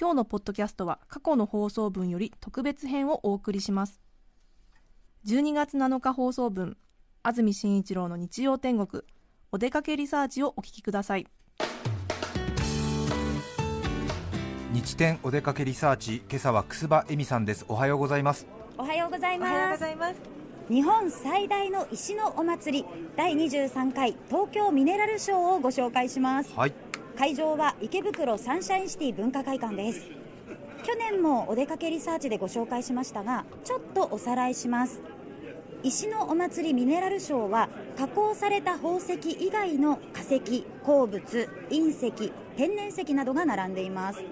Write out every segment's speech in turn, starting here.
今日のポッドキャストは過去の放送分より特別編をお送りします。12月7日放送分安住紳一郎の日曜天国。お出かけリサーチをお聞きください。日天お出かけリサーチ今朝は楠葉恵美さんです。おはようございます。おはようございます。日本最大の石のお祭り第23回東京ミネラルショーをご紹介します。はい会場は池袋サンシャインシティ文化会館です。去年もお出かけリサーチでご紹介しましたがちょっとおさらいします。石のお祭りミネラルショーは加工された宝石以外の化石鉱物隕石天然石などが並んでいます。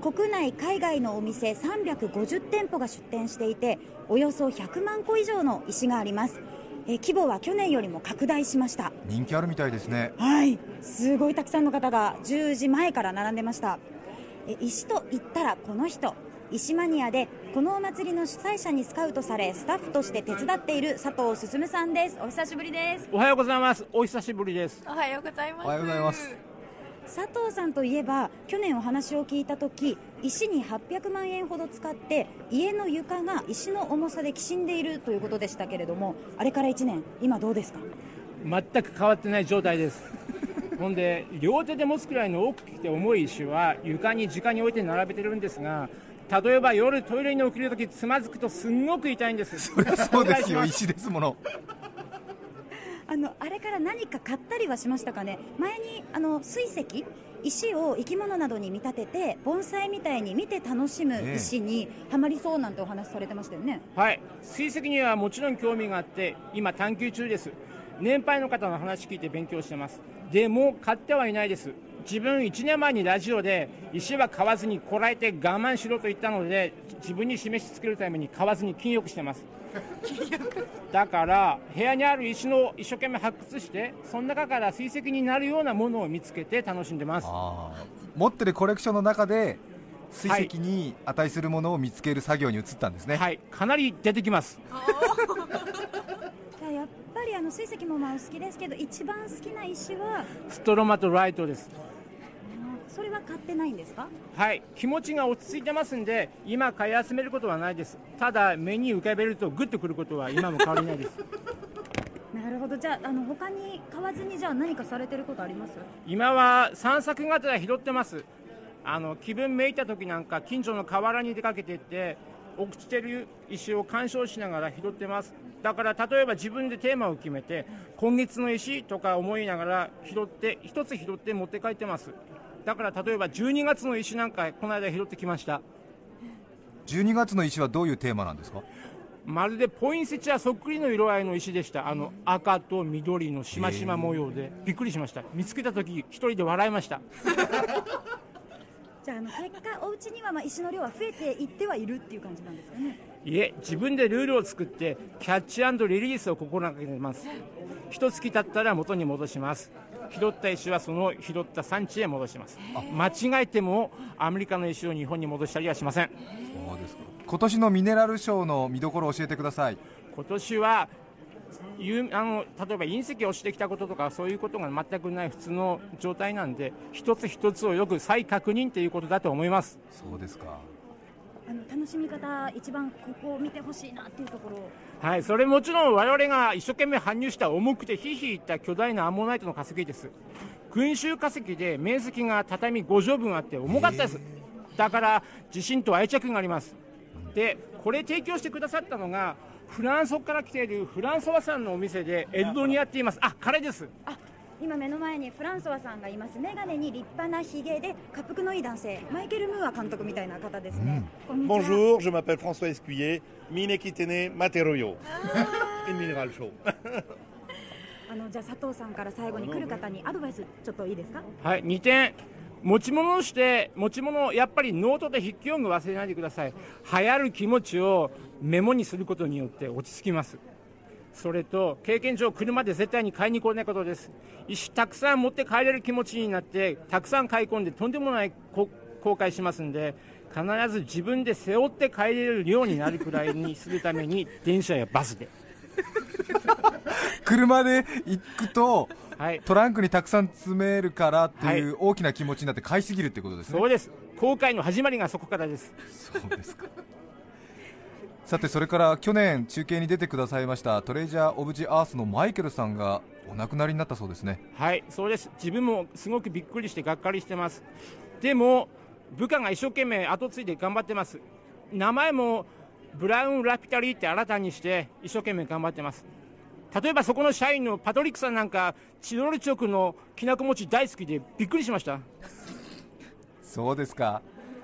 国内海外のお店350店舗が出店していておよそ100万個以上の石があります。え規模は去年よりも拡大しました。人気あるみたいですね。はい。すごいたくさんの方が10時前から並んでました。え石と言ったらこの人。石マニアでこのお祭りの主催者にスカウトされスタッフとして手伝っている佐藤進さんです。お久しぶりです。おはようございます。お久しぶりです。おはようございます。おはようございます。佐藤さんといえば去年お話を聞いた時石に800万円ほど使って家の床が石の重さできしんでいるということでしたけれどもあれから1年今どうですか？全く変わってない状態です。ほんで、両手で持つくらいの大きくて重い石は床に直に置いて並べてるんですが、例えば夜トイレに起きるときつまずくとすんごく痛いんです。そりゃそうですよ 石ですものあのあれから何か買ったりはしましたかね？前にあの水石石を生き物などに見立てて盆栽みたいに見て楽しむええ石にはまりそうなんてお話されてましたよねはい。水石にはもちろん興味があって、今探求中です。年配の方の話聞いて勉強してます。でも買ってはいないです。自分1年前にラジオで石は買わずにこらえて我慢しろと言ったので自分に示しつけるために買わずに禁欲してます。だから部屋にある石の一生懸命発掘してその中から水石になるようなものを見つけて楽しんでます。持ってるコレクションの中で水石に値するものを見つける作業に移ったんですね、はい。かなり出てきます。じゃあやっぱりあの水石もまあお好きですけど一番好きな石は？ストロマトライトですそれは買ってないんですか？はい。気持ちが落ち着いてますんで今買い集めることはないです。ただ目に浮かべるとグッとくることは今も変わりないです。なるほど。じゃああの他に買わずにじゃあ何かされてることあります？今は散策型で拾ってます。あの気分めいた時なんか近所の河原に出かけてって落ちてる石を鑑賞しながら拾ってます。だから例えば自分でテーマを決めて今月の石とか思いながら拾って一つ拾って持って帰ってますだから例えば12月の石なんかこの間拾ってきました。12月の石はどういうテーマなんですか？まるでポインセチアそっくりの色合いの石でした。あの赤と緑のしましま模様で。びっくりしました。見つけた時一人で笑いました。じゃああの結果お家にはまあ石の量は増えていってはいるっていう感じなんですかね。いえ自分でルールを作ってキャッチリリースを心がけてます一月経ったら元に戻します。拾った石はその拾った産地へ戻します。間違えてもアメリカの石を日本に戻したりはしません。そうですか。今年のミネラルショーの見どころを教えてください。今年は有あの例えば隕石を落ちてきたこととかそういうことが全くない普通の状態なんで一つ一つをよく再確認ということだと思います。そうですかあの楽しみ方一番ここを見てほしいなっていうところ。はい、それもちろん我々が一生懸命搬入した重くてひいひいいった巨大なアンモナイトの化石です。群衆化石で面積が畳5畳分あって重かったです。だから地震と愛着があります。でこれ提供してくださったのがフランスから来ているフランソワさんのお店でエルドにやっています。あ彼です。あ今目の前にフランソワさんがいます。眼鏡に立派なひげで滑腹のいい男性。マイケル・ムーア監督みたいな方ですね、こんにちは。Bonjour, je m'appelle François Escuyer, Mine Kitene Materoyo. Une mineral show. あのじゃあ佐藤さんから最後に来る方にアドバイスちょっといいですか？はい、2点。持ち物をして持ち物をやっぱりノートで筆記用具忘れないでください。流行る気持ちをメモにすることによって落ち着きますそれと経験上車で絶対に買いに来れないことです。石たくさん持って帰れる気持ちになってたくさん買い込んでとんでもないこ後悔しますんで必ず自分で背負って帰れるようになるくらいにするために電車やバスで。車で行くとはい。トランクにたくさん詰めるからっていはう大きな気持ちになって買いすぎるってことですね。そうです。後悔の始まりがそこからです。そうですかさてそれから去年中継に出てくださいましたトレジャー・オブ・ジ・アースのマイケルさんがお亡くなりになったそうですねはい、そうです。自分もすごくびっくりしてがっかりしてます。でも、部下が一生懸命後継いで頑張ってます。名前もブラウン・ラピタリーって新たにして一生懸命頑張ってます。例えばそこの社員のパトリックさんなんか、チロルチョクのきなこ餅大好きでびっくりしました。そうですか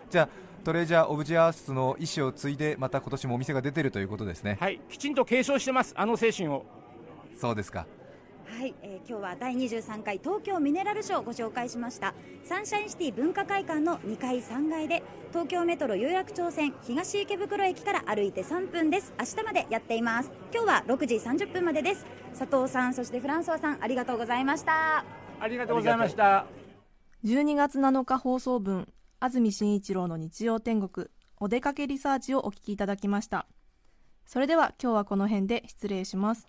じゃあトレジャー・オブ・ジ・アースの意思を継いでまた今年もお店が出てるということですね。はい、きちんと継承してます、あの精神を。そうですか。はい、えー今日は第23回東京ミネラルショーをご紹介しました。サンシャインシティ文化会館の2階3階で東京メトロ有楽町線東池袋駅から歩いて3分です。明日までやっています。今日は6時30分までです。佐藤さんそしてフランソワさんありがとうございました。ありがとうございました。12月7日放送分安住紳一郎の日曜天国お出かけリサーチをお聞きいただきました。それでは今日はこの辺で失礼します。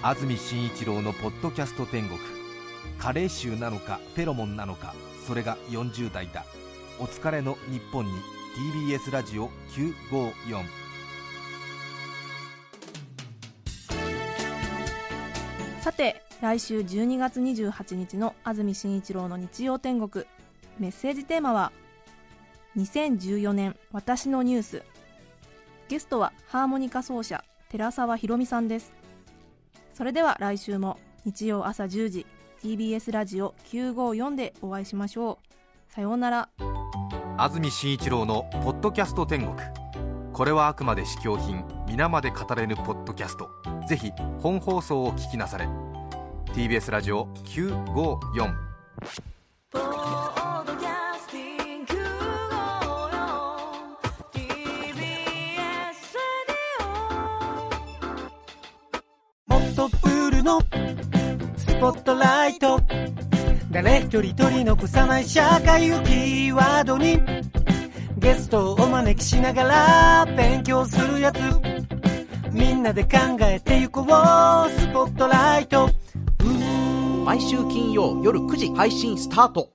安住紳一郎のポッドキャスト天国加齢臭なのかフェロモンなのかそれが40代だ。お疲れの日本に TBS ラジオ954さて来週12月28日の安住紳一郎の日曜天国。メッセージテーマは2014年私のニュース。ゲストはハーモニカ奏者寺澤ひろみさんです。それでは来週も日曜朝10時 TBS ラジオ954でお会いしましょう。さようなら。安住紳一郎の「ポッドキャスト天国」これはあくまで試供品皆まで語れぬポッドキャスト。ぜひ本放送を聞きなされ。TBS ラジオ954ポッドキャスティングを TBS もっとプールのスポットライト。誰一人取り残さない社会をキーワードに。ゲストをお招きしながら勉強するやつ。みんなで考えてゆこう。スポットライト。毎週金曜夜9時配信スタート。